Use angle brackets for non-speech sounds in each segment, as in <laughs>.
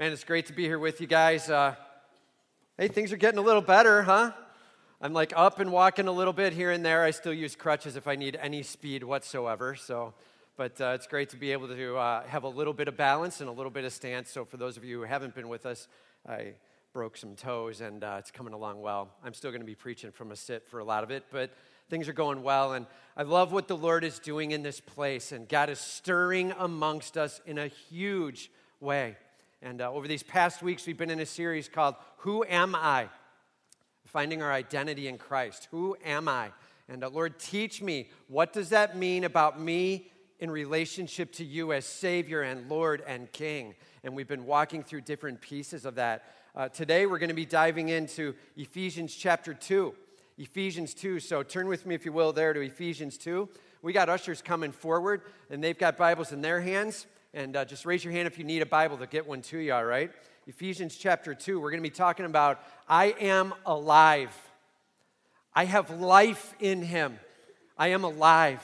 Man, it's great to be here with you guys. Uh, hey, things are getting a little better, huh? I'm like up and walking a little bit here and there. I still use crutches if I need any speed whatsoever. So, but uh, it's great to be able to uh, have a little bit of balance and a little bit of stance. So, for those of you who haven't been with us, I broke some toes and uh, it's coming along well. I'm still going to be preaching from a sit for a lot of it, but things are going well. And I love what the Lord is doing in this place. And God is stirring amongst us in a huge way. And uh, over these past weeks, we've been in a series called Who Am I? Finding our identity in Christ. Who am I? And uh, Lord, teach me what does that mean about me in relationship to you as Savior and Lord and King? And we've been walking through different pieces of that. Uh, today, we're going to be diving into Ephesians chapter 2. Ephesians 2. So turn with me, if you will, there to Ephesians 2. We got ushers coming forward, and they've got Bibles in their hands. And uh, just raise your hand if you need a Bible to get one to you, all right? Ephesians chapter 2, we're going to be talking about I am alive. I have life in him. I am alive.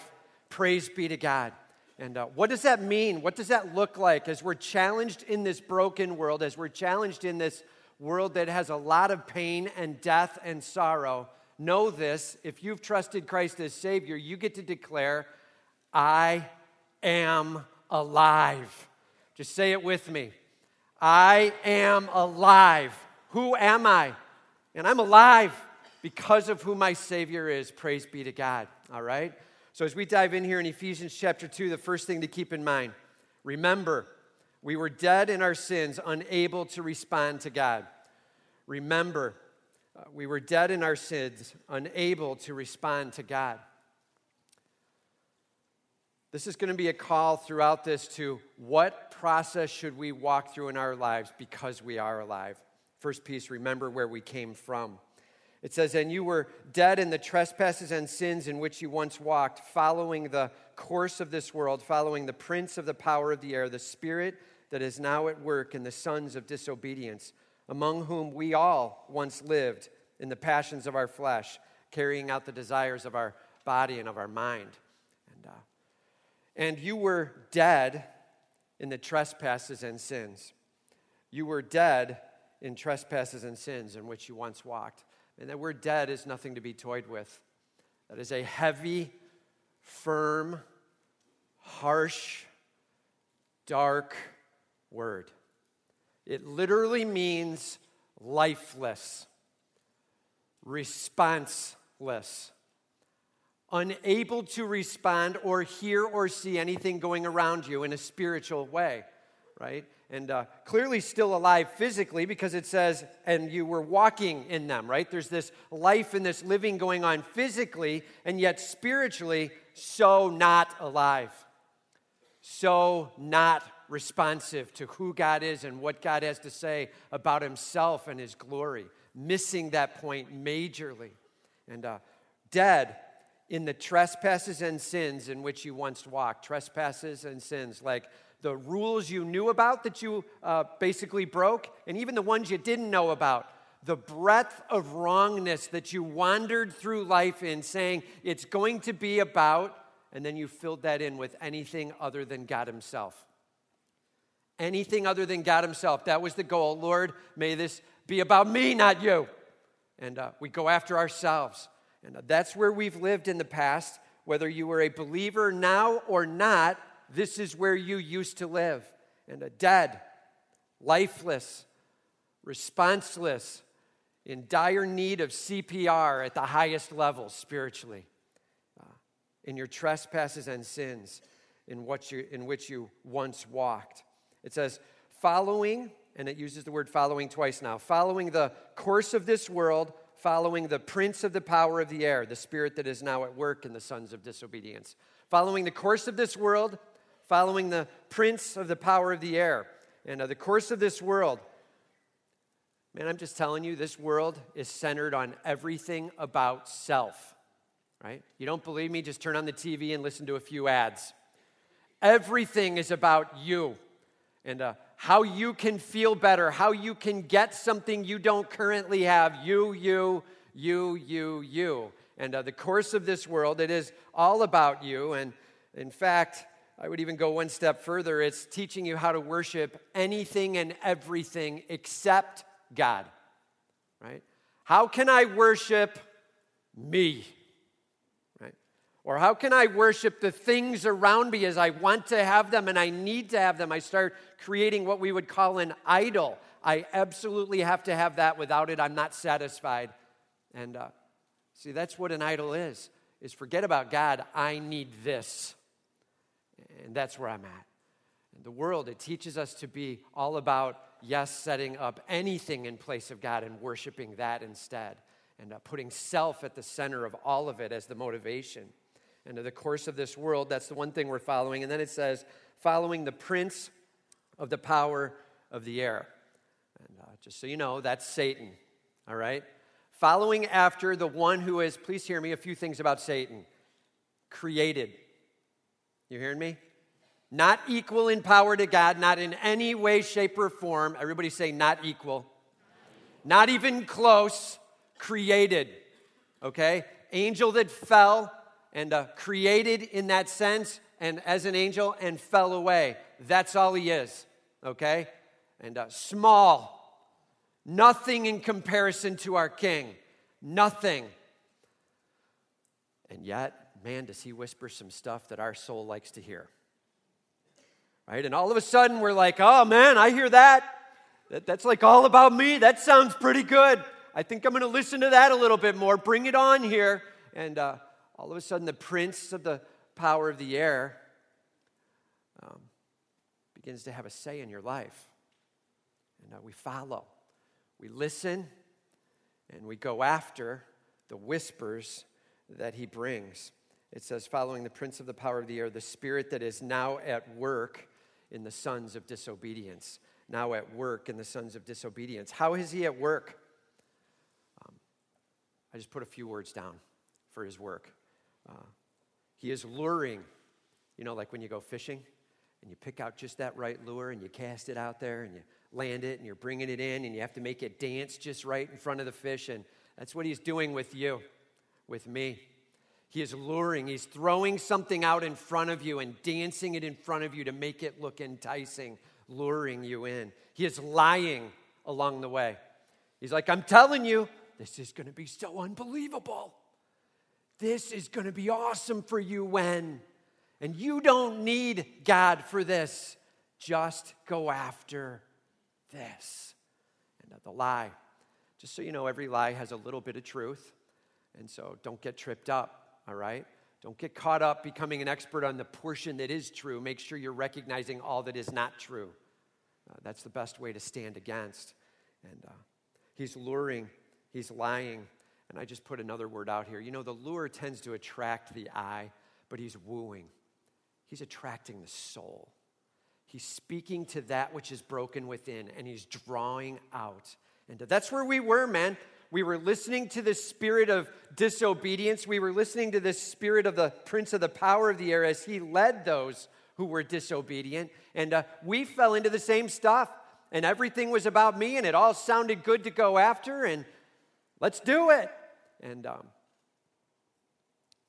Praise be to God. And uh, what does that mean? What does that look like as we're challenged in this broken world, as we're challenged in this world that has a lot of pain and death and sorrow? Know this if you've trusted Christ as Savior, you get to declare, I am alive. Just say it with me. I am alive. Who am I? And I'm alive because of who my Savior is. Praise be to God. All right? So, as we dive in here in Ephesians chapter 2, the first thing to keep in mind remember, we were dead in our sins, unable to respond to God. Remember, uh, we were dead in our sins, unable to respond to God. This is going to be a call throughout this to what process should we walk through in our lives because we are alive. First piece, remember where we came from. It says, And you were dead in the trespasses and sins in which you once walked, following the course of this world, following the prince of the power of the air, the spirit that is now at work in the sons of disobedience, among whom we all once lived in the passions of our flesh, carrying out the desires of our body and of our mind. And you were dead in the trespasses and sins. You were dead in trespasses and sins in which you once walked. And that word dead is nothing to be toyed with. That is a heavy, firm, harsh, dark word. It literally means lifeless, responseless unable to respond or hear or see anything going around you in a spiritual way, right? And uh, clearly still alive physically because it says, and you were walking in them, right? There's this life and this living going on physically, and yet spiritually, so not alive. So not responsive to who God is and what God has to say about himself and his glory. Missing that point majorly. And uh, dead in the trespasses and sins in which you once walked. Trespasses and sins, like the rules you knew about that you uh, basically broke, and even the ones you didn't know about. The breadth of wrongness that you wandered through life in, saying it's going to be about, and then you filled that in with anything other than God Himself. Anything other than God Himself. That was the goal. Lord, may this be about me, not you. And uh, we go after ourselves. And that's where we've lived in the past. Whether you were a believer now or not, this is where you used to live. And a dead, lifeless, responseless, in dire need of CPR at the highest level spiritually, uh, in your trespasses and sins in, what you, in which you once walked. It says, following, and it uses the word following twice now, following the course of this world following the prince of the power of the air, the spirit that is now at work in the sons of disobedience. Following the course of this world, following the prince of the power of the air. And uh, the course of this world, man, I'm just telling you, this world is centered on everything about self, right? You don't believe me? Just turn on the TV and listen to a few ads. Everything is about you. And uh, how you can feel better, how you can get something you don't currently have. You, you, you, you, you. And uh, the course of this world, it is all about you. And in fact, I would even go one step further. It's teaching you how to worship anything and everything except God, right? How can I worship me? Or how can I worship the things around me as I want to have them and I need to have them? I start creating what we would call an idol. I absolutely have to have that. Without it, I'm not satisfied. And uh, see, that's what an idol is. Is forget about God. I need this. And that's where I'm at. The world, it teaches us to be all about, yes, setting up anything in place of God and worshiping that instead, and uh, putting self at the center of all of it as the motivation. And in the course of this world, that's the one thing we're following. And then it says, following the prince of the power of the air. And uh, just so you know, that's Satan, all right? Following after the one who is, please hear me, a few things about Satan created you hearing me? Not equal in power to God, not in any way, shape, or form. Everybody say, not equal. Not even close. Created. Okay? Angel that fell and uh, created in that sense and as an angel and fell away. That's all he is. Okay? And uh, small. Nothing in comparison to our King. Nothing. And yet, man, does he whisper some stuff that our soul likes to hear. Right? And all of a sudden, we're like, oh man, I hear that. that that's like all about me. That sounds pretty good. I think I'm going to listen to that a little bit more. Bring it on here. And uh, all of a sudden, the prince of the power of the air um, begins to have a say in your life. And uh, we follow, we listen, and we go after the whispers that he brings. It says, following the prince of the power of the air, the spirit that is now at work in the sons of disobedience. Now at work in the sons of disobedience. How is he at work? Um, I just put a few words down for his work. Uh, he is luring. You know, like when you go fishing and you pick out just that right lure and you cast it out there and you land it and you're bringing it in and you have to make it dance just right in front of the fish. And that's what he's doing with you, with me. He is luring, he's throwing something out in front of you and dancing it in front of you to make it look enticing, luring you in. He is lying along the way. He's like, I'm telling you, this is going to be so unbelievable. This is going to be awesome for you when. And you don't need God for this. Just go after this. And the lie, just so you know, every lie has a little bit of truth. And so don't get tripped up all right? Don't get caught up becoming an expert on the portion that is true. Make sure you're recognizing all that is not true. Uh, that's the best way to stand against. And uh, he's luring, he's lying. And I just put another word out here. You know, the lure tends to attract the eye, but he's wooing, he's attracting the soul. He's speaking to that which is broken within, and he's drawing out. And that's where we were, man. We were listening to the spirit of disobedience. We were listening to the spirit of the prince of the power of the air as he led those who were disobedient. And uh, we fell into the same stuff. And everything was about me, and it all sounded good to go after, and let's do it. And um,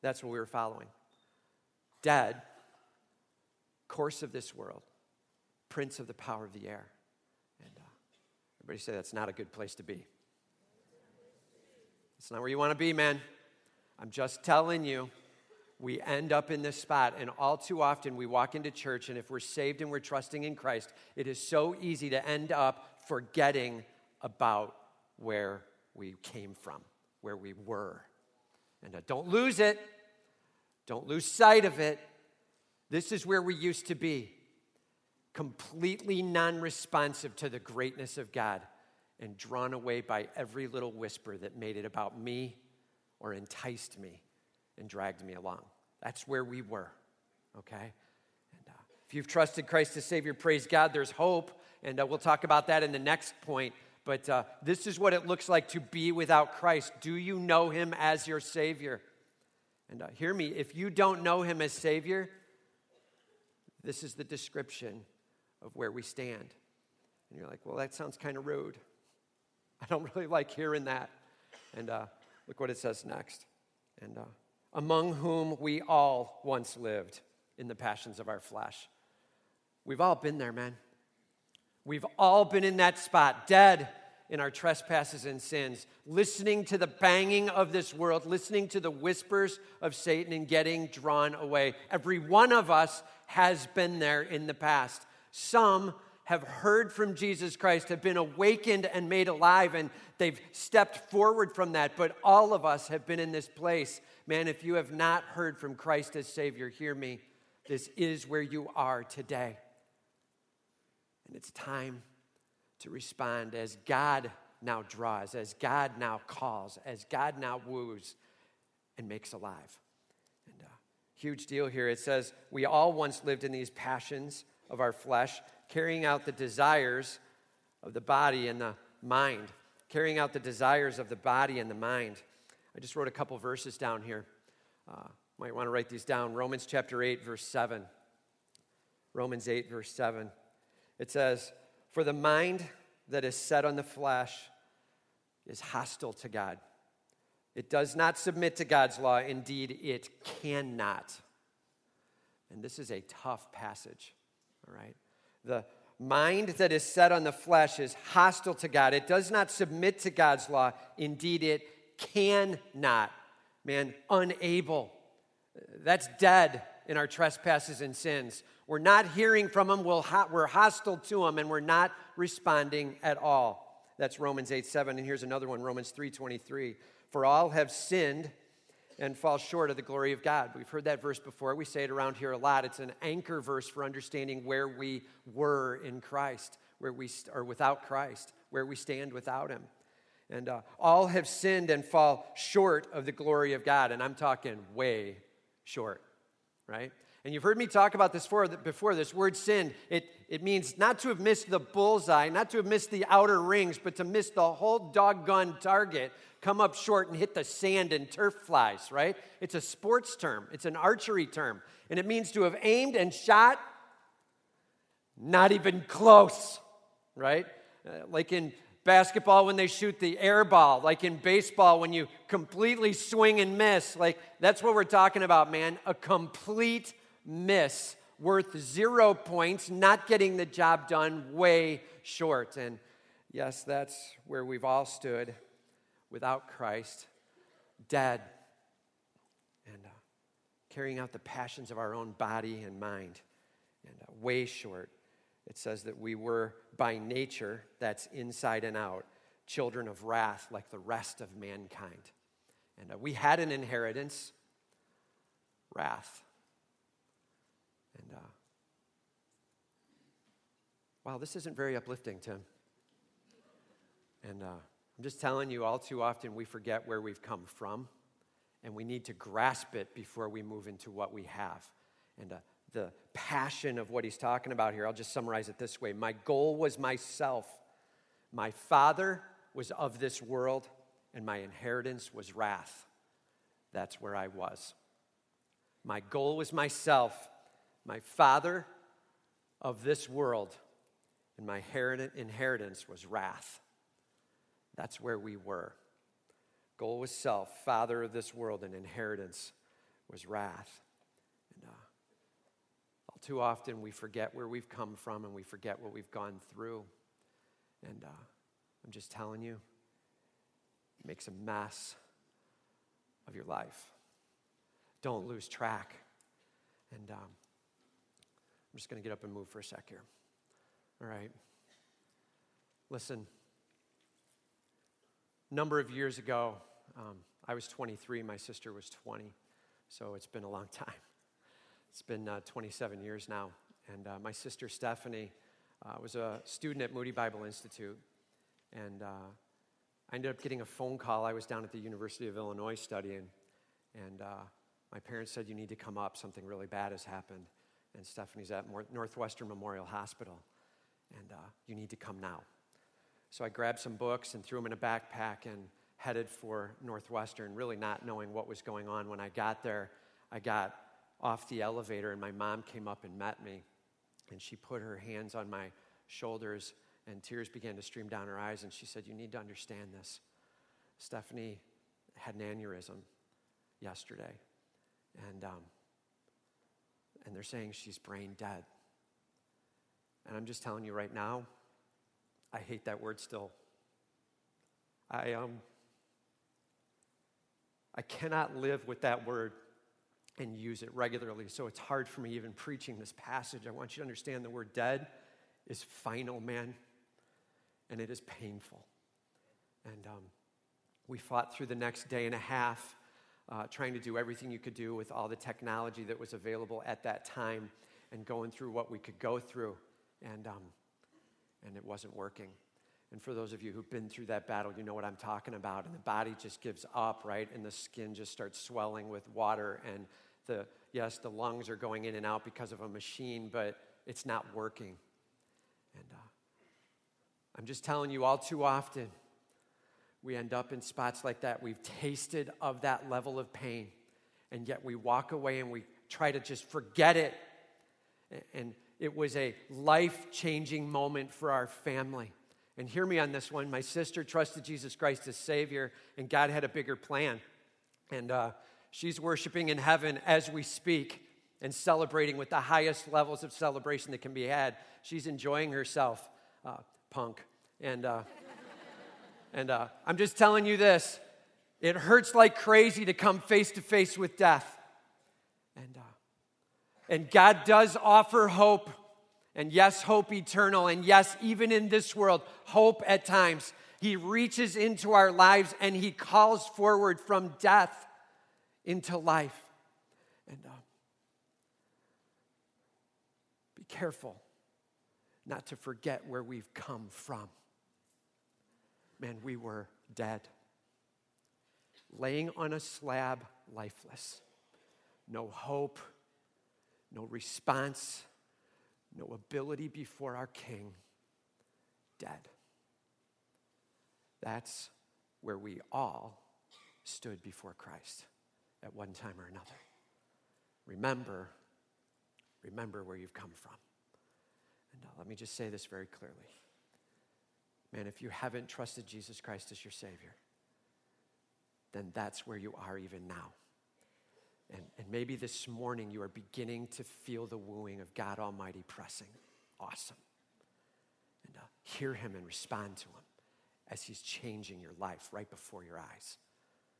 that's what we were following. Dead, course of this world, prince of the power of the air. And uh, everybody say that's not a good place to be. It's not where you want to be, man. I'm just telling you, we end up in this spot. And all too often, we walk into church, and if we're saved and we're trusting in Christ, it is so easy to end up forgetting about where we came from, where we were. And uh, don't lose it, don't lose sight of it. This is where we used to be completely non responsive to the greatness of God and drawn away by every little whisper that made it about me or enticed me and dragged me along. That's where we were, okay? And uh, if you've trusted Christ as Savior, praise God, there's hope. And uh, we'll talk about that in the next point. But uh, this is what it looks like to be without Christ. Do you know Him as your Savior? And uh, hear me, if you don't know Him as Savior, this is the description of where we stand. And you're like, well, that sounds kind of rude. <laughs> I don't really like hearing that. And uh, look what it says next. And uh, among whom we all once lived in the passions of our flesh. We've all been there, man. We've all been in that spot, dead in our trespasses and sins, listening to the banging of this world, listening to the whispers of Satan, and getting drawn away. Every one of us has been there in the past. Some have heard from Jesus Christ, have been awakened and made alive, and they've stepped forward from that. But all of us have been in this place. Man, if you have not heard from Christ as Savior, hear me. This is where you are today. And it's time to respond as God now draws, as God now calls, as God now woos and makes alive. And uh, huge deal here. It says, We all once lived in these passions of our flesh, carrying out the desires of the body and the mind. Carrying out the desires of the body and the mind. I just wrote a couple verses down here. Uh, might want to write these down. Romans chapter 8, verse 7. Romans 8, verse 7. It says, For the mind that is set on the flesh is hostile to God. It does not submit to God's law. Indeed, it cannot. And this is a tough passage, all right? The mind that is set on the flesh is hostile to God. It does not submit to God's law. Indeed, it cannot. Man, unable. That's dead in our trespasses and sins. We're not hearing from Him, we're hostile to Him, and we're not responding at all. That's Romans 8 7. And here's another one Romans 3 23. For all have sinned and fall short of the glory of God. We've heard that verse before. We say it around here a lot. It's an anchor verse for understanding where we were in Christ, where we are without Christ, where we stand without Him. And uh, all have sinned and fall short of the glory of God. And I'm talking way short, right? And you've heard me talk about this before, before this word sin. It, it means not to have missed the bullseye, not to have missed the outer rings, but to miss the whole doggone target, come up short and hit the sand and turf flies, right? It's a sports term, it's an archery term. And it means to have aimed and shot, not even close, right? Uh, like in basketball when they shoot the air ball, like in baseball when you completely swing and miss. Like that's what we're talking about, man. A complete miss worth zero points, not getting the job done, way short. And yes, that's where we've all stood without Christ, dead, and uh, carrying out the passions of our own body and mind, and uh, way short. It says that we were by nature, that's inside and out, children of wrath like the rest of mankind. And uh, we had an inheritance, wrath. And uh, wow, this isn't very uplifting, Tim. And uh, I'm just telling you, all too often we forget where we've come from, and we need to grasp it before we move into what we have. And uh, the passion of what he's talking about here, I'll just summarize it this way My goal was myself, my father was of this world, and my inheritance was wrath. That's where I was. My goal was myself, my father of this world, and my inheritance was wrath. That's where we were. Goal was self, father of this world, and inheritance was wrath. Too often we forget where we've come from and we forget what we've gone through. And uh, I'm just telling you, it makes a mess of your life. Don't lose track. And um, I'm just going to get up and move for a sec here. All right. Listen, a number of years ago, um, I was 23, my sister was 20, so it's been a long <laughs> time. It's been uh, 27 years now. And uh, my sister Stephanie uh, was a student at Moody Bible Institute. And uh, I ended up getting a phone call. I was down at the University of Illinois studying. And uh, my parents said, You need to come up. Something really bad has happened and Stephanie's at Northwestern Memorial Hospital, and you need to come now. So I grabbed some books and threw them in a backpack and headed for Northwestern, really not knowing what was going on. When I got there, I got off the elevator, and my mom came up and met me, and she put her hands on my shoulders, and tears began to stream down her eyes, and she said, You need to understand this. Stephanie had an aneurysm yesterday, and um, and they're saying she's brain dead. And I'm just telling you right now, I hate that word still. I um I cannot live with that word and use it regularly. So it's hard for me even preaching this passage. I want you to understand the word dead is final, man, and it is painful. And um, we fought through the next day and a half uh, trying to do everything you could do with all the technology that was available at that time and going through what we could go through. And, um, and it wasn't working. And for those of you who've been through that battle, you know what I'm talking about. And the body just gives up, right? And the skin just starts swelling with water. And the, yes, the lungs are going in and out because of a machine, but it's not working. And uh, I'm just telling you, all too often, we end up in spots like that. We've tasted of that level of pain, and yet we walk away and we try to just forget it. And it was a life changing moment for our family. And hear me on this one. My sister trusted Jesus Christ as Savior, and God had a bigger plan. And uh, she's worshiping in heaven as we speak and celebrating with the highest levels of celebration that can be had. She's enjoying herself, uh, punk. And, uh, and uh, I'm just telling you this it hurts like crazy to come face to face with death. And, uh, and God does offer hope and yes, hope eternal. And yes, even in this world, hope at times. He reaches into our lives and He calls forward from death into life. And uh, be careful not to forget where we've come from. Man, we were dead, laying on a slab, lifeless. No hope, no response no ability before our King, dead. That's where we all stood before Christ at one time or another. Remember, remember where you've come from. And uh, let me just say this very clearly. Man, if you haven't trusted Jesus Christ as your Savior, then that's where you are even now. And, and maybe this morning you are beginning to feel the wooing of God Almighty pressing. Awesome. And uh, hear Him and respond to Him as He's changing your life right before your eyes.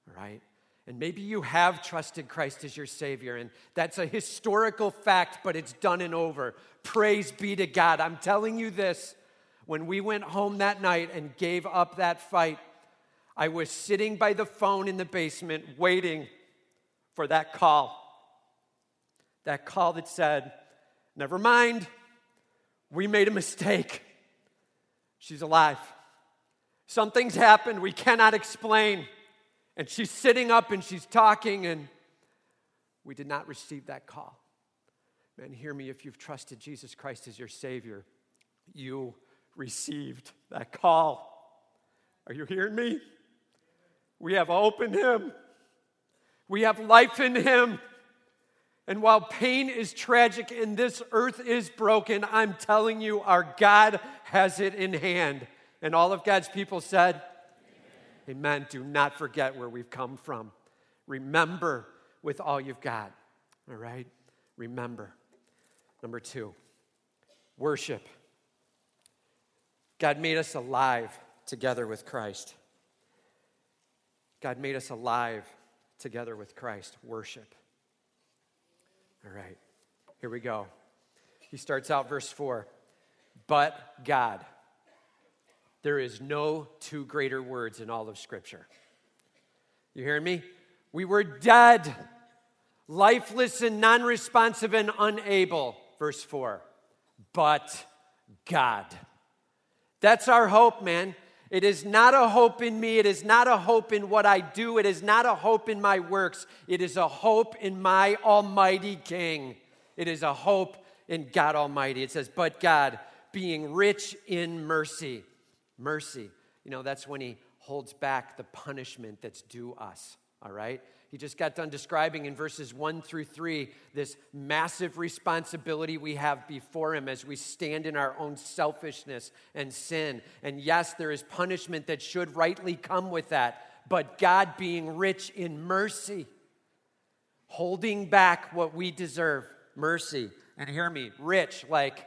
All right? And maybe you have trusted Christ as your Savior, and that's a historical fact, but it's done and over. Praise be to God. I'm telling you this when we went home that night and gave up that fight, I was sitting by the phone in the basement waiting for that call. That call that said, Never mind, we made a mistake. She's alive. Something's happened we cannot explain. And she's sitting up and she's talking, and we did not receive that call. Man, hear me if you've trusted Jesus Christ as your Savior, you received that call. Are you hearing me? We have hope in Him. We have life in Him. And while pain is tragic and this earth is broken, I'm telling you, our God has it in hand. And all of God's people said, Amen. Do not forget where we've come from. Remember with all you've got. All right? Remember. Number two, worship. God made us alive together with Christ. God made us alive together with Christ. Worship. All right, here we go. He starts out verse 4 But God. There is no two greater words in all of Scripture. You hearing me? We were dead, lifeless and non responsive and unable. Verse 4. But God. That's our hope, man. It is not a hope in me. It is not a hope in what I do. It is not a hope in my works. It is a hope in my Almighty King. It is a hope in God Almighty. It says, But God, being rich in mercy. Mercy. You know, that's when He holds back the punishment that's due us, all right? He just got done describing in verses one through three this massive responsibility we have before Him as we stand in our own selfishness and sin. And yes, there is punishment that should rightly come with that, but God being rich in mercy, holding back what we deserve, mercy. And hear me, rich, like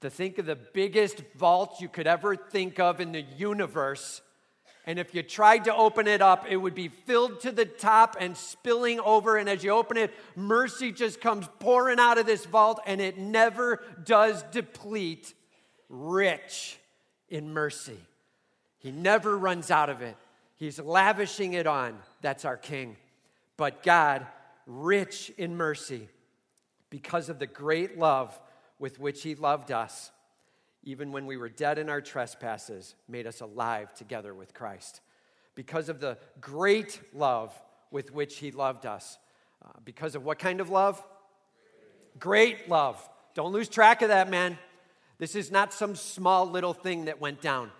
to think of the biggest vault you could ever think of in the universe. And if you tried to open it up, it would be filled to the top and spilling over. And as you open it, mercy just comes pouring out of this vault and it never does deplete. Rich in mercy. He never runs out of it. He's lavishing it on. That's our King. But God, rich in mercy, because of the great love with which He loved us, even when we were dead in our trespasses, made us alive together with Christ. Because of the great love with which He loved us. Uh, because of what kind of love? Great love. Don't lose track of that, man. This is not some small little thing that went down.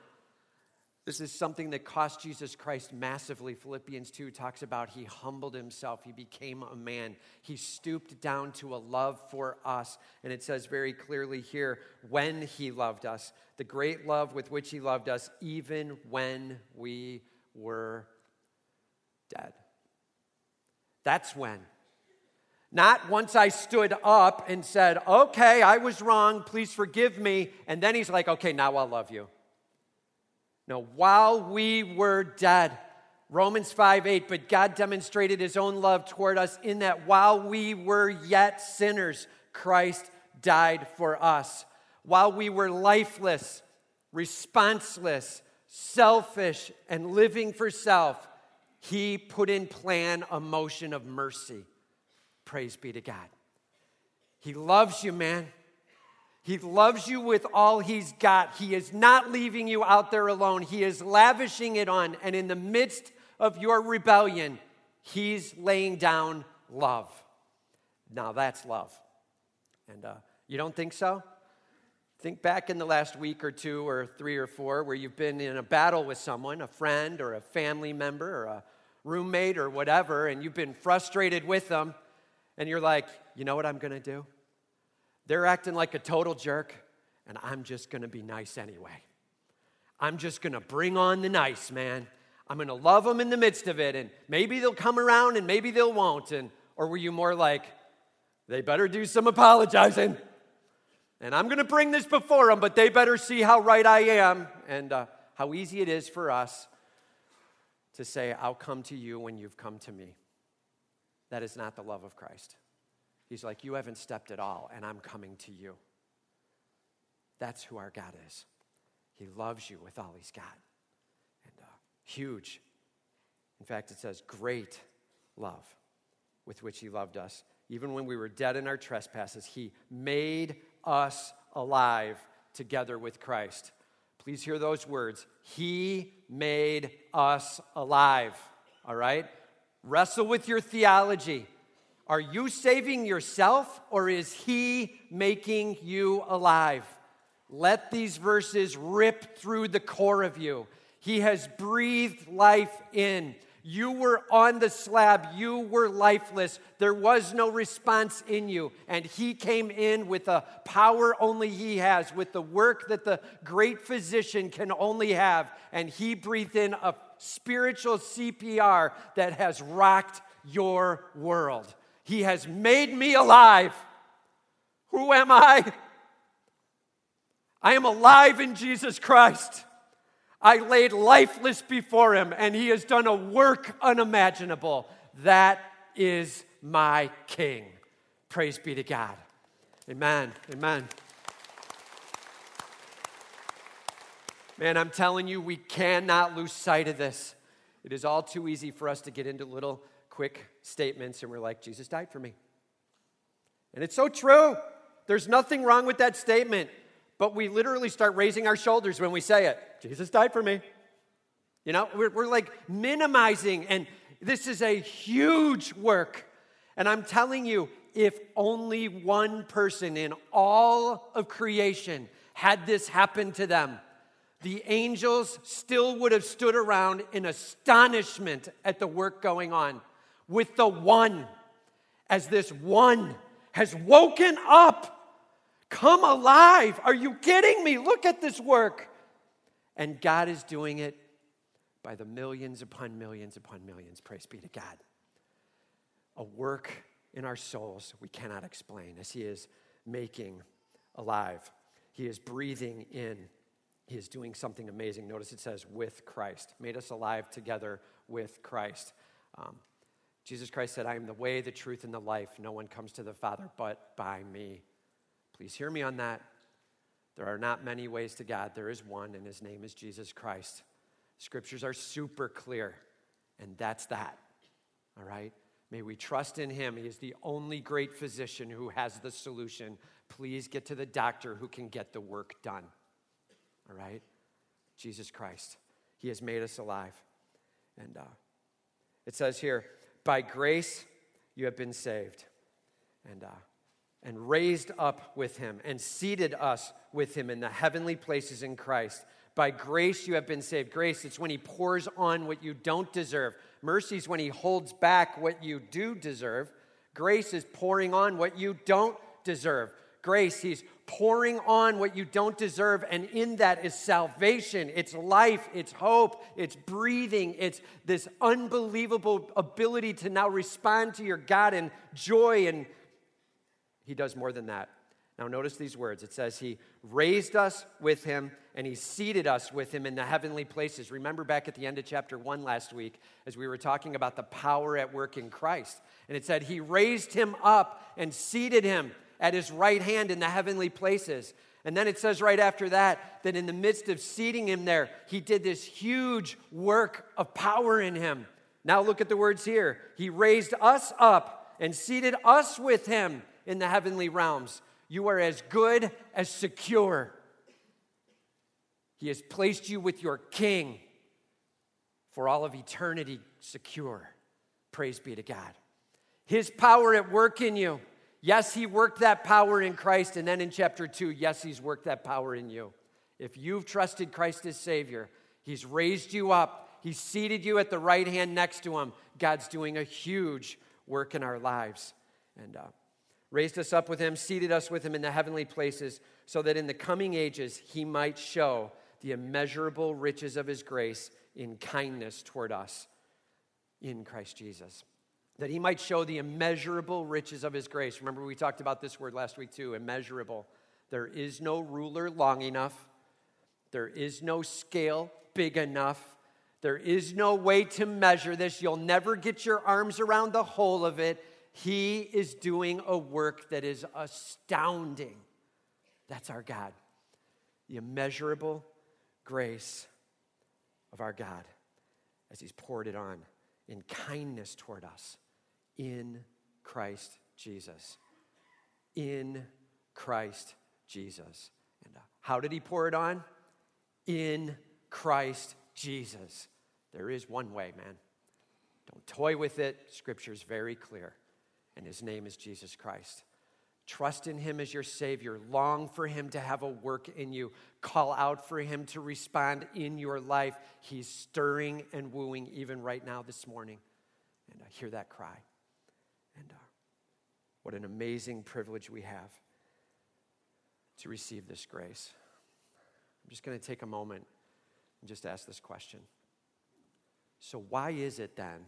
This is something that cost Jesus Christ massively. Philippians 2 talks about he humbled himself, he became a man, he stooped down to a love for us. And it says very clearly here when he loved us, the great love with which he loved us, even when we were dead. That's when. Not once I stood up and said, okay, I was wrong, please forgive me. And then he's like, okay, now I'll love you. No, while we were dead, Romans 5 8, but God demonstrated his own love toward us in that while we were yet sinners, Christ died for us. While we were lifeless, responseless, selfish, and living for self, he put in plan a motion of mercy Praise be to God. He loves you, man. He loves you with all he's got. He is not leaving you out there alone. He is lavishing it on. And in the midst of your rebellion, he's laying down love. Now that's love. And uh, you don't think so? Think back in the last week or two or three or four where you've been in a battle with someone, a friend or a family member or a roommate or whatever, and you've been frustrated with them and you're like, you know what I'm gonna do? They're acting like a total jerk, and I'm just gonna be nice anyway. I'm just gonna bring on the nice, man. I'm gonna love them in the midst of it, and maybe they'll come around and maybe they'll won't. And or were you more like, they better do some apologizing? And I'm gonna bring this before them, but they better see how right I am and uh, how easy it is for us to say, I'll come to you when you've come to me. That is not the love of Christ. He's like, You haven't stepped at all, and I'm coming to you. That's who our God is. He loves you with all he's got. And uh, huge. In fact, it says, Great love with which he loved us. Even when we were dead in our trespasses, he made us alive together with Christ. Please hear those words. He made us alive. All right? Wrestle with your theology. Are you saving yourself or is He making you alive? Let these verses rip through the core of you. He has breathed life in. You were on the slab. You were lifeless. There was no response in you. And He came in with a power only He has, with the work that the great physician can only have. And He breathed in a spiritual CPR that has rocked your world. He has made me alive. Who am I? I am alive in Jesus Christ. I laid lifeless before him, and he has done a work unimaginable. That is my King. Praise be to God. Amen. Amen. Man, I'm telling you, we cannot lose sight of this. It is all too easy for us to get into little quick statements and we're like, Jesus died for me. And it's so true. There's nothing wrong with that statement, but we literally start raising our shoulders when we say it. Jesus died for me. You know, we're, we're like minimizing, and this is a huge work. And I'm telling you, if only one person in all of creation had this happen to them, the angels still would have stood around in astonishment at the work going on with the one, as this one has woken up, come alive. Are you kidding me? Look at this work. And God is doing it by the millions upon millions upon millions. Praise be to God. A work in our souls we cannot explain as He is making alive. He is breathing in. He is doing something amazing. Notice it says, with Christ, made us alive together with Christ. Um, Jesus Christ said, I am the way, the truth, and the life. No one comes to the Father but by me. Please hear me on that. There are not many ways to God, there is one, and his name is Jesus Christ. Scriptures are super clear, and that's that. All right? May we trust in him. He is the only great physician who has the solution. Please get to the doctor who can get the work done. All right? Jesus Christ. He has made us alive. And uh, it says here, by grace you have been saved. And, uh, and raised up with him and seated us with him in the heavenly places in Christ. By grace you have been saved. Grace, it's when he pours on what you don't deserve. Mercy is when he holds back what you do deserve. Grace is pouring on what you don't deserve. Grace, he's pouring on what you don't deserve, and in that is salvation. It's life, it's hope, it's breathing, it's this unbelievable ability to now respond to your God in joy, and he does more than that. Now, notice these words. It says, He raised us with Him and He seated us with Him in the heavenly places. Remember back at the end of chapter one last week as we were talking about the power at work in Christ. And it said, He raised Him up and seated Him at His right hand in the heavenly places. And then it says right after that, that in the midst of seating Him there, He did this huge work of power in Him. Now look at the words here. He raised us up and seated us with Him in the heavenly realms you are as good as secure. He has placed you with your king for all of eternity secure. Praise be to God. His power at work in you. Yes, he worked that power in Christ. And then in chapter two, yes, he's worked that power in you. If you've trusted Christ as Savior, he's raised you up, he's seated you at the right hand next to him. God's doing a huge work in our lives. And uh, raised us up with him, seated us with him in the heavenly places, so that in the coming ages he might show the immeasurable riches of his grace in kindness toward us in Christ Jesus. That he might show the immeasurable riches of his grace. Remember, we talked about this word last week too immeasurable. There is no ruler long enough, there is no scale big enough. There is no way to measure this. You'll never get your arms around the whole of it. He is doing a work that is astounding. That's our God. The immeasurable grace of our God as He's poured it on in kindness toward us in Christ Jesus. In Christ Jesus. And uh, how did He pour it on? In Christ Jesus. There is one way, man. Don't toy with it. Scripture's very clear and his name is Jesus Christ. Trust in him as your Savior. Long for him to have a work in you. Call out for him to respond in your life. He's stirring and wooing even right now this morning. And I hear that cry. And what an amazing privilege we have to receive this grace. I'm just going to take a moment and just ask this question. So, why is it then?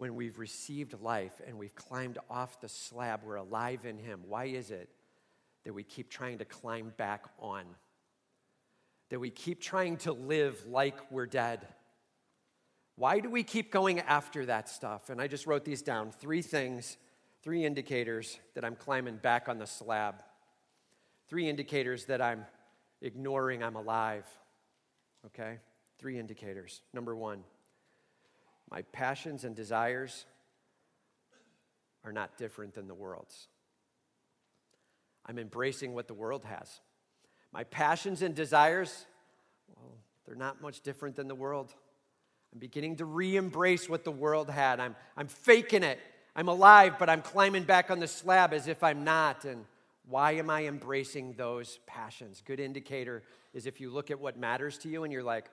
when we've received life and we've climbed off the slab, we're alive in Him. Why is it that we keep trying to climb back on? That we keep trying to live like we're dead? Why do we keep going after that stuff? And I just wrote these down three things, three indicators that I'm climbing back on the slab, three indicators that I'm ignoring I'm alive. Okay? Three indicators. Number one, my passions and desires are not different than the world's. I'm embracing what the world has. My passions and desires, well, they're not much different than the world. I'm beginning to re embrace what the world had. I'm, I'm faking it. I'm alive, but I'm climbing back on the slab as if I'm not. And why am I embracing those passions? Good indicator is if you look at what matters to you and you're like,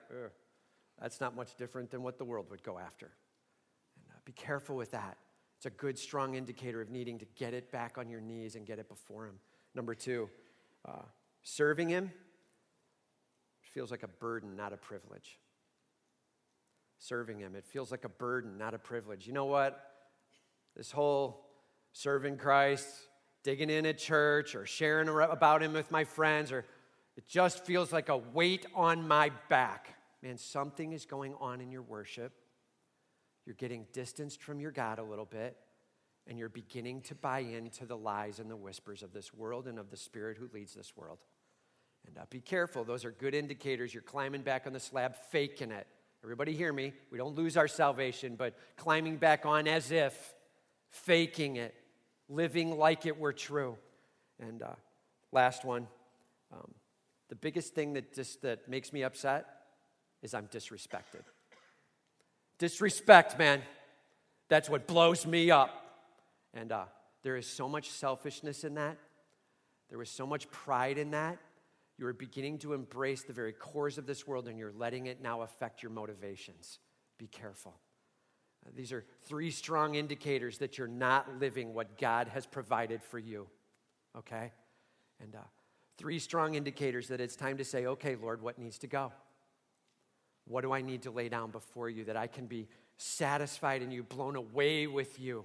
that's not much different than what the world would go after. And, uh, be careful with that. It's a good, strong indicator of needing to get it back on your knees and get it before Him. Number two, uh, serving Him feels like a burden, not a privilege. Serving Him, it feels like a burden, not a privilege. You know what? this whole serving Christ, digging in at church, or sharing about Him with my friends, or it just feels like a weight on my back. Man, something is going on in your worship. You're getting distanced from your God a little bit, and you're beginning to buy into the lies and the whispers of this world and of the Spirit who leads this world. And uh, be careful, those are good indicators. You're climbing back on the slab, faking it. Everybody hear me? We don't lose our salvation, but climbing back on as if, faking it, living like it were true. And uh, last one um, the biggest thing that just that makes me upset is I'm disrespected. Disrespect, man. That's what blows me up. And uh, there is so much selfishness in that. There was so much pride in that. You are beginning to embrace the very cores of this world and you're letting it now affect your motivations. Be careful. Uh, these are three strong indicators that you're not living what God has provided for you. Okay? And uh, three strong indicators that it's time to say, okay, Lord, what needs to go? What do I need to lay down before you that I can be satisfied in you, blown away with you?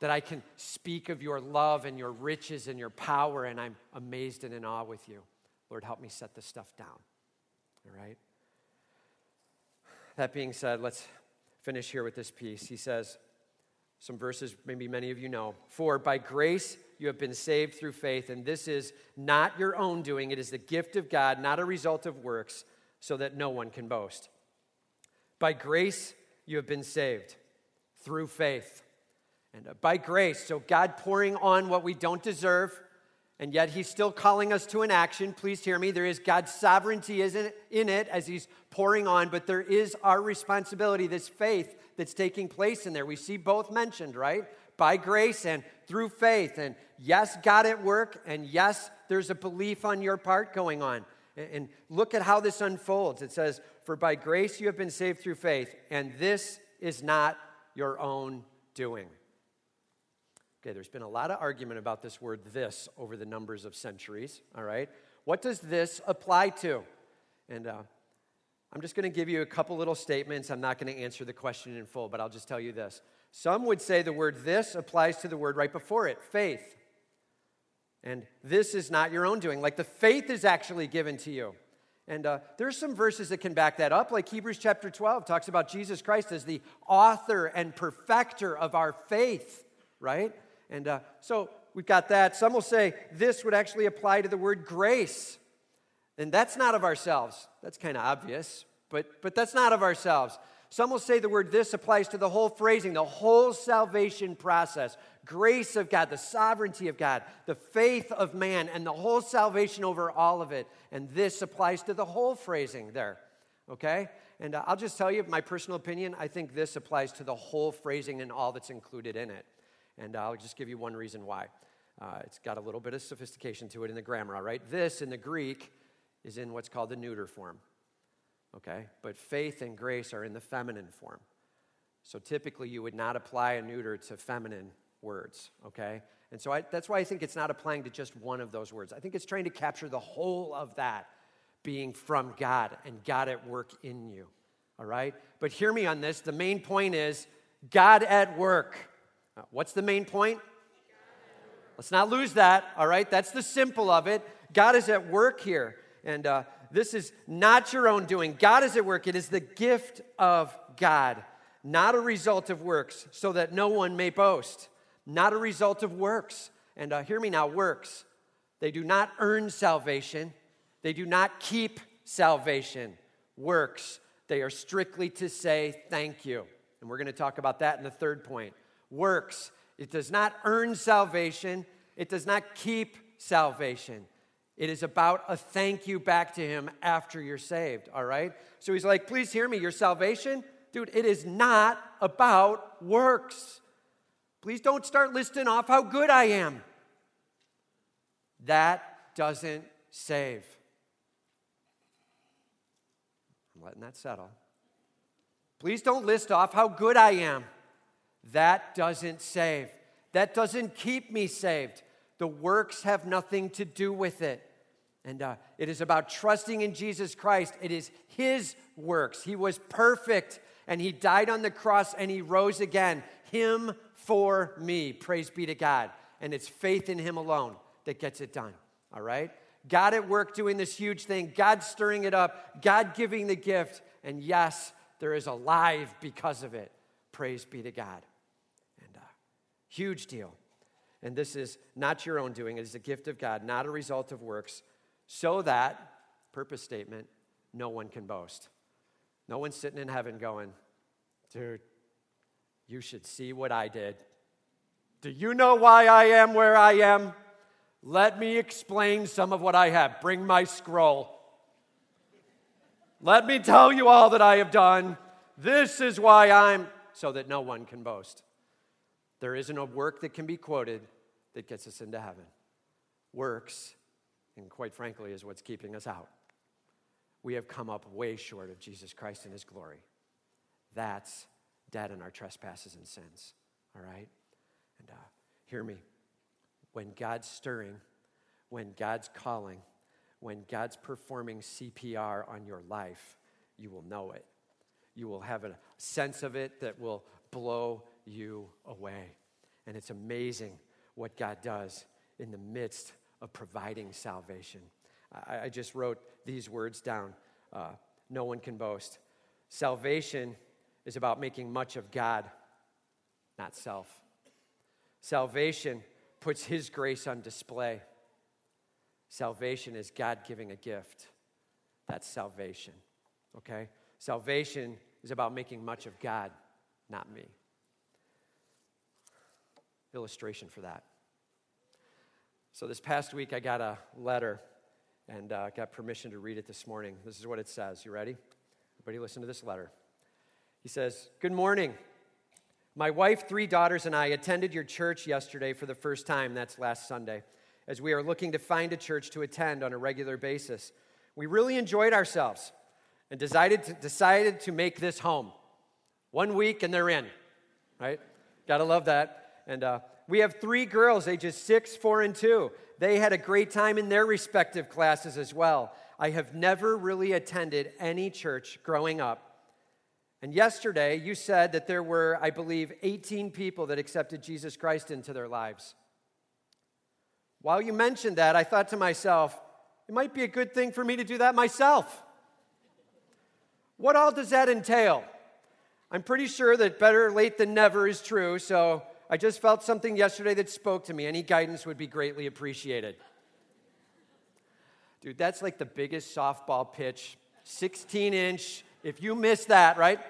That I can speak of your love and your riches and your power, and I'm amazed and in awe with you. Lord, help me set this stuff down. All right? That being said, let's finish here with this piece. He says, some verses maybe many of you know. For by grace you have been saved through faith, and this is not your own doing, it is the gift of God, not a result of works, so that no one can boast. By grace you have been saved through faith. And uh, by grace, so God pouring on what we don't deserve and yet he's still calling us to an action. Please hear me. There is God's sovereignty is in it as he's pouring on, but there is our responsibility, this faith that's taking place in there. We see both mentioned, right? By grace and through faith. And yes, God at work, and yes, there's a belief on your part going on. And look at how this unfolds. It says, For by grace you have been saved through faith, and this is not your own doing. Okay, there's been a lot of argument about this word this over the numbers of centuries, all right? What does this apply to? And uh, I'm just going to give you a couple little statements. I'm not going to answer the question in full, but I'll just tell you this. Some would say the word this applies to the word right before it, faith. And this is not your own doing. Like the faith is actually given to you. And uh, there's some verses that can back that up, like Hebrews chapter 12 talks about Jesus Christ as the author and perfecter of our faith, right? And uh, so we've got that. Some will say this would actually apply to the word grace. And that's not of ourselves. That's kind of obvious, but, but that's not of ourselves. Some will say the word this applies to the whole phrasing, the whole salvation process. Grace of God, the sovereignty of God, the faith of man, and the whole salvation over all of it. And this applies to the whole phrasing there. Okay? And uh, I'll just tell you my personal opinion. I think this applies to the whole phrasing and all that's included in it. And I'll just give you one reason why. Uh, it's got a little bit of sophistication to it in the grammar, all right? This in the Greek is in what's called the neuter form, okay? But faith and grace are in the feminine form. So typically you would not apply a neuter to feminine words, okay? And so I, that's why I think it's not applying to just one of those words. I think it's trying to capture the whole of that being from God and God at work in you, all right? But hear me on this. The main point is God at work. What's the main point? Let's not lose that, all right? That's the simple of it. God is at work here. And uh, this is not your own doing. God is at work. It is the gift of God, not a result of works, so that no one may boast. Not a result of works. And uh, hear me now works. They do not earn salvation, they do not keep salvation. Works. They are strictly to say thank you. And we're going to talk about that in the third point works. It does not earn salvation, it does not keep salvation. It is about a thank you back to Him after you're saved, all right? So he's like, please hear me, your salvation, dude, it is not about works. Please don't start listing off how good I am. That doesn't save. I'm letting that settle. Please don't list off how good I am. That doesn't save. That doesn't keep me saved. The works have nothing to do with it. And uh, it is about trusting in Jesus Christ. It is His works. He was perfect, And he died on the cross and he rose again. Him for me. Praise be to God. And it's faith in him alone that gets it done. All right? God at work doing this huge thing, God stirring it up, God giving the gift. And yes, there is a life because of it. Praise be to God. Huge deal. And this is not your own doing, it is a gift of God, not a result of works, so that, purpose statement, no one can boast. No one's sitting in heaven going, dude, you should see what I did. Do you know why I am where I am? Let me explain some of what I have. Bring my scroll. Let me tell you all that I have done. This is why I'm, so that no one can boast. There isn't a work that can be quoted that gets us into heaven. Works, and quite frankly, is what's keeping us out. We have come up way short of Jesus Christ and his glory. That's dead in our trespasses and sins. All right? And uh, hear me. When God's stirring, when God's calling, when God's performing CPR on your life, you will know it. You will have a sense of it that will blow you away. And it's amazing what God does in the midst of providing salvation. I, I just wrote these words down uh, No one can boast. Salvation is about making much of God, not self. Salvation puts His grace on display. Salvation is God giving a gift. That's salvation, okay? Salvation is about making much of God, not me. Illustration for that. So, this past week, I got a letter and uh, got permission to read it this morning. This is what it says. You ready? Everybody, listen to this letter. He says, Good morning. My wife, three daughters, and I attended your church yesterday for the first time. That's last Sunday, as we are looking to find a church to attend on a regular basis. We really enjoyed ourselves and decided to, decided to make this home. One week and they're in, right? Gotta love that. And uh, we have three girls, ages six, four, and two. They had a great time in their respective classes as well. I have never really attended any church growing up and yesterday, you said that there were, I believe, 18 people that accepted Jesus Christ into their lives. While you mentioned that, I thought to myself, it might be a good thing for me to do that myself. What all does that entail? I'm pretty sure that better late than never is true, so I just felt something yesterday that spoke to me. Any guidance would be greatly appreciated. Dude, that's like the biggest softball pitch, 16 inch if you missed that, right?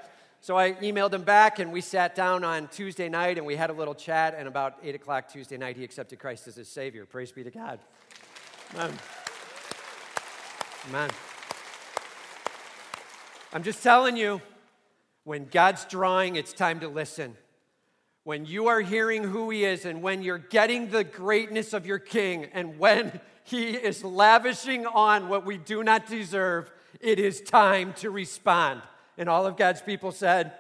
So I emailed him back, and we sat down on Tuesday night, and we had a little chat. And about eight o'clock Tuesday night, he accepted Christ as his Savior. Praise be to God. Amen. Amen. I'm just telling you, when God's drawing, it's time to listen. When you are hearing who He is, and when you're getting the greatness of your King, and when He is lavishing on what we do not deserve, it is time to respond. And all of God's people said,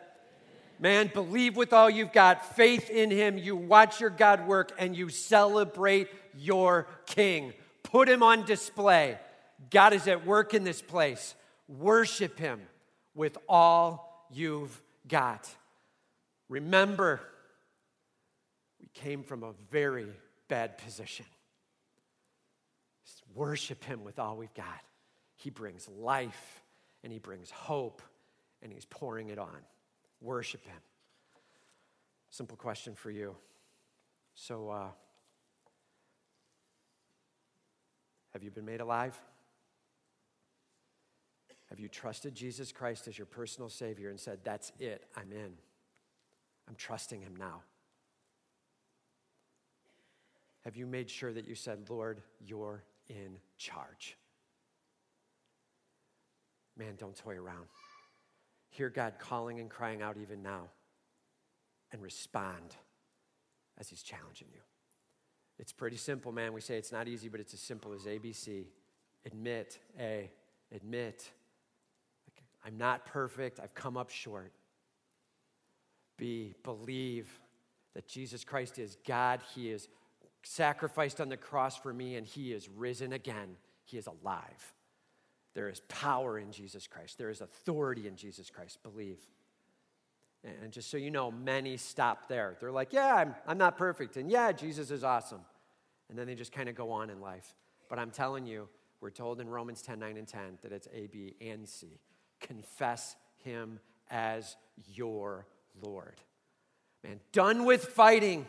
Man, believe with all you've got, faith in Him. You watch your God work and you celebrate your King. Put Him on display. God is at work in this place. Worship Him with all you've got. Remember, came from a very bad position. Just worship Him with all we've got. He brings life and He brings hope and He's pouring it on. Worship Him. Simple question for you. So, uh, have you been made alive? Have you trusted Jesus Christ as your personal Savior and said, That's it, I'm in? I'm trusting Him now. Have you made sure that you said, Lord, you're in charge? Man, don't toy around. Hear God calling and crying out even now and respond as He's challenging you. It's pretty simple, man. We say it's not easy, but it's as simple as ABC. Admit, A, admit, I'm not perfect, I've come up short. B, believe that Jesus Christ is God, He is sacrificed on the cross for me, and He is risen again. He is alive. There is power in Jesus Christ. There is authority in Jesus Christ. Believe. And just so you know, many stop there. They're like, yeah, I'm, I'm not perfect. And yeah, Jesus is awesome. And then they just kind of go on in life. But I'm telling you, we're told in Romans 10 9 and 10 that it's A, B, and C. Confess him as your Lord. Man, done with fighting,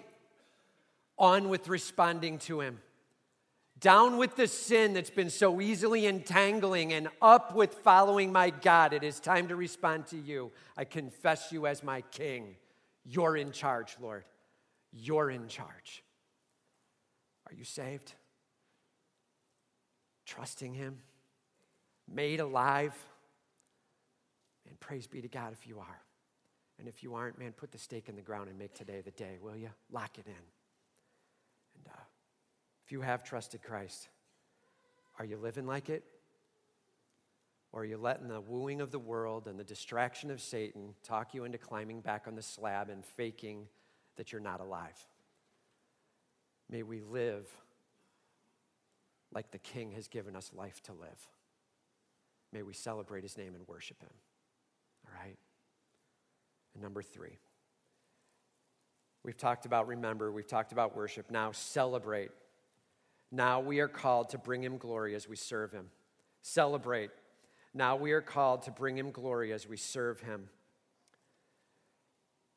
on with responding to him. Down with the sin that's been so easily entangling, and up with following my God. It is time to respond to you. I confess you as my King. You're in charge, Lord. You're in charge. Are you saved? Trusting Him? Made alive? And praise be to God if you are. And if you aren't, man, put the stake in the ground and make today the day, will you? Lock it in. If you have trusted Christ, are you living like it? Or are you letting the wooing of the world and the distraction of Satan talk you into climbing back on the slab and faking that you're not alive? May we live like the King has given us life to live. May we celebrate his name and worship him. All right? And number three, we've talked about remember, we've talked about worship. Now celebrate. Now we are called to bring him glory as we serve him. Celebrate. Now we are called to bring him glory as we serve him.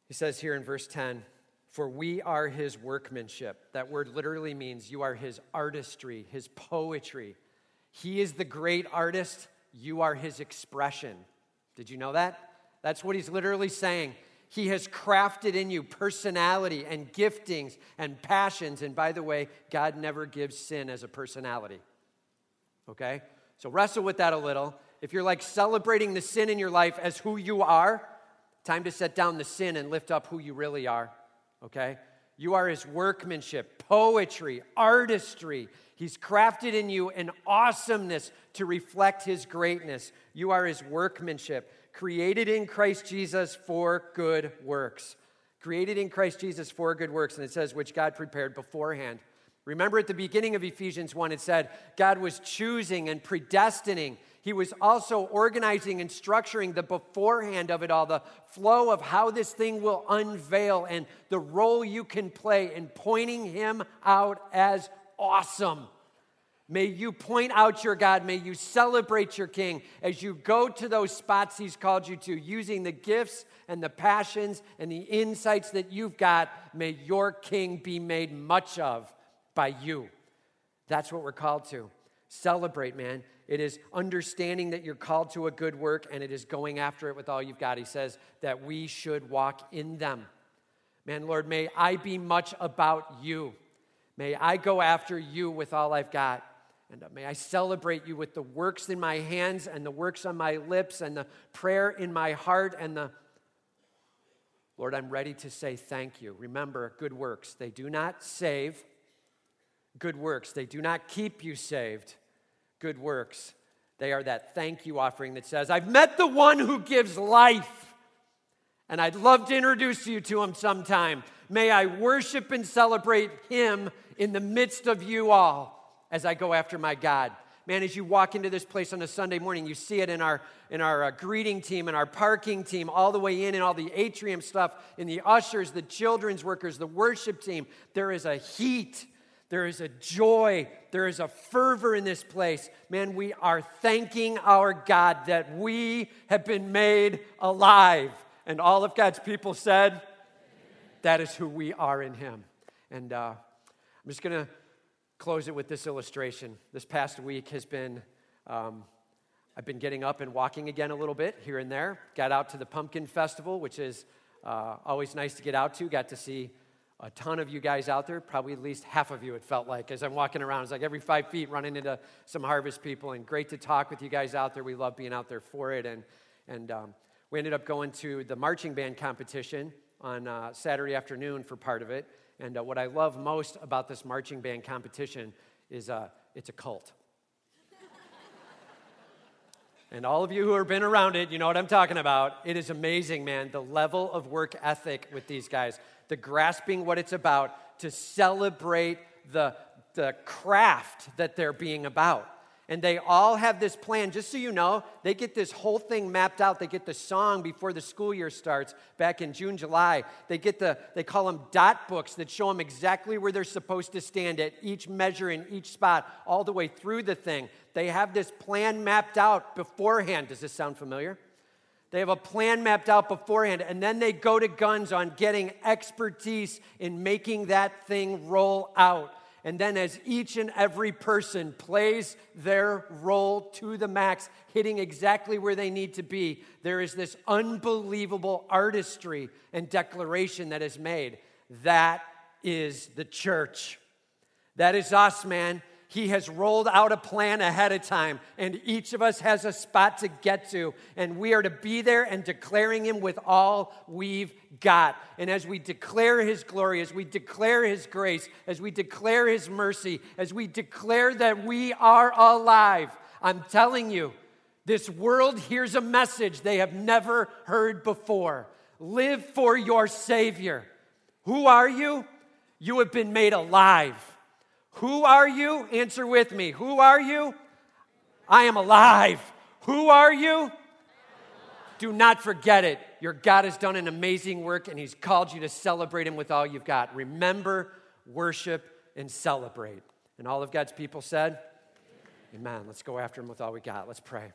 He says here in verse 10 For we are his workmanship. That word literally means you are his artistry, his poetry. He is the great artist, you are his expression. Did you know that? That's what he's literally saying. He has crafted in you personality and giftings and passions. And by the way, God never gives sin as a personality. Okay? So wrestle with that a little. If you're like celebrating the sin in your life as who you are, time to set down the sin and lift up who you really are. Okay? You are his workmanship, poetry, artistry. He's crafted in you an awesomeness to reflect his greatness. You are his workmanship created in Christ Jesus for good works. Created in Christ Jesus for good works. And it says, which God prepared beforehand. Remember at the beginning of Ephesians 1, it said God was choosing and predestining. He was also organizing and structuring the beforehand of it all, the flow of how this thing will unveil and the role you can play in pointing Him out as awesome. May you point out your God. May you celebrate your King as you go to those spots He's called you to, using the gifts and the passions and the insights that you've got. May your King be made much of by you. That's what we're called to. Celebrate, man. It is understanding that you're called to a good work and it is going after it with all you've got. He says that we should walk in them. Man, Lord, may I be much about you. May I go after you with all I've got. And uh, may I celebrate you with the works in my hands and the works on my lips and the prayer in my heart and the Lord, I'm ready to say thank you. Remember, good works, they do not save. Good works, they do not keep you saved. Good works, they are that thank you offering that says, I've met the one who gives life, and I'd love to introduce you to him sometime. May I worship and celebrate him in the midst of you all as I go after my God. Man, as you walk into this place on a Sunday morning, you see it in our, in our uh, greeting team and our parking team, all the way in, and all the atrium stuff, in the ushers, the children's workers, the worship team. There is a heat, there is a joy, there is a fervor in this place. Man, we are thanking our God that we have been made alive. And all of God's people said, that is who we are in Him. And uh, I'm just going to close it with this illustration. This past week has been, um, I've been getting up and walking again a little bit here and there. Got out to the Pumpkin Festival, which is uh, always nice to get out to. Got to see a ton of you guys out there, probably at least half of you, it felt like, as I'm walking around. It's like every five feet running into some harvest people, and great to talk with you guys out there. We love being out there for it. And, and um, we ended up going to the marching band competition on uh, Saturday afternoon for part of it. And uh, what I love most about this marching band competition is uh, it's a cult. <laughs> and all of you who have been around it, you know what I'm talking about. It is amazing, man, the level of work ethic with these guys, the grasping what it's about to celebrate the, the craft that they're being about. And they all have this plan. Just so you know, they get this whole thing mapped out. They get the song before the school year starts back in June, July. They get the, they call them dot books that show them exactly where they're supposed to stand at each measure in each spot, all the way through the thing. They have this plan mapped out beforehand. Does this sound familiar? They have a plan mapped out beforehand, and then they go to guns on getting expertise in making that thing roll out. And then, as each and every person plays their role to the max, hitting exactly where they need to be, there is this unbelievable artistry and declaration that is made. That is the church. That is us, man. He has rolled out a plan ahead of time, and each of us has a spot to get to, and we are to be there and declaring Him with all we've got. And as we declare His glory, as we declare His grace, as we declare His mercy, as we declare that we are alive, I'm telling you, this world hears a message they have never heard before. Live for your Savior. Who are you? You have been made alive. Who are you? Answer with me. Who are you? I am alive. Who are you? Do not forget it. Your God has done an amazing work and He's called you to celebrate Him with all you've got. Remember, worship, and celebrate. And all of God's people said, Amen. Let's go after Him with all we got. Let's pray.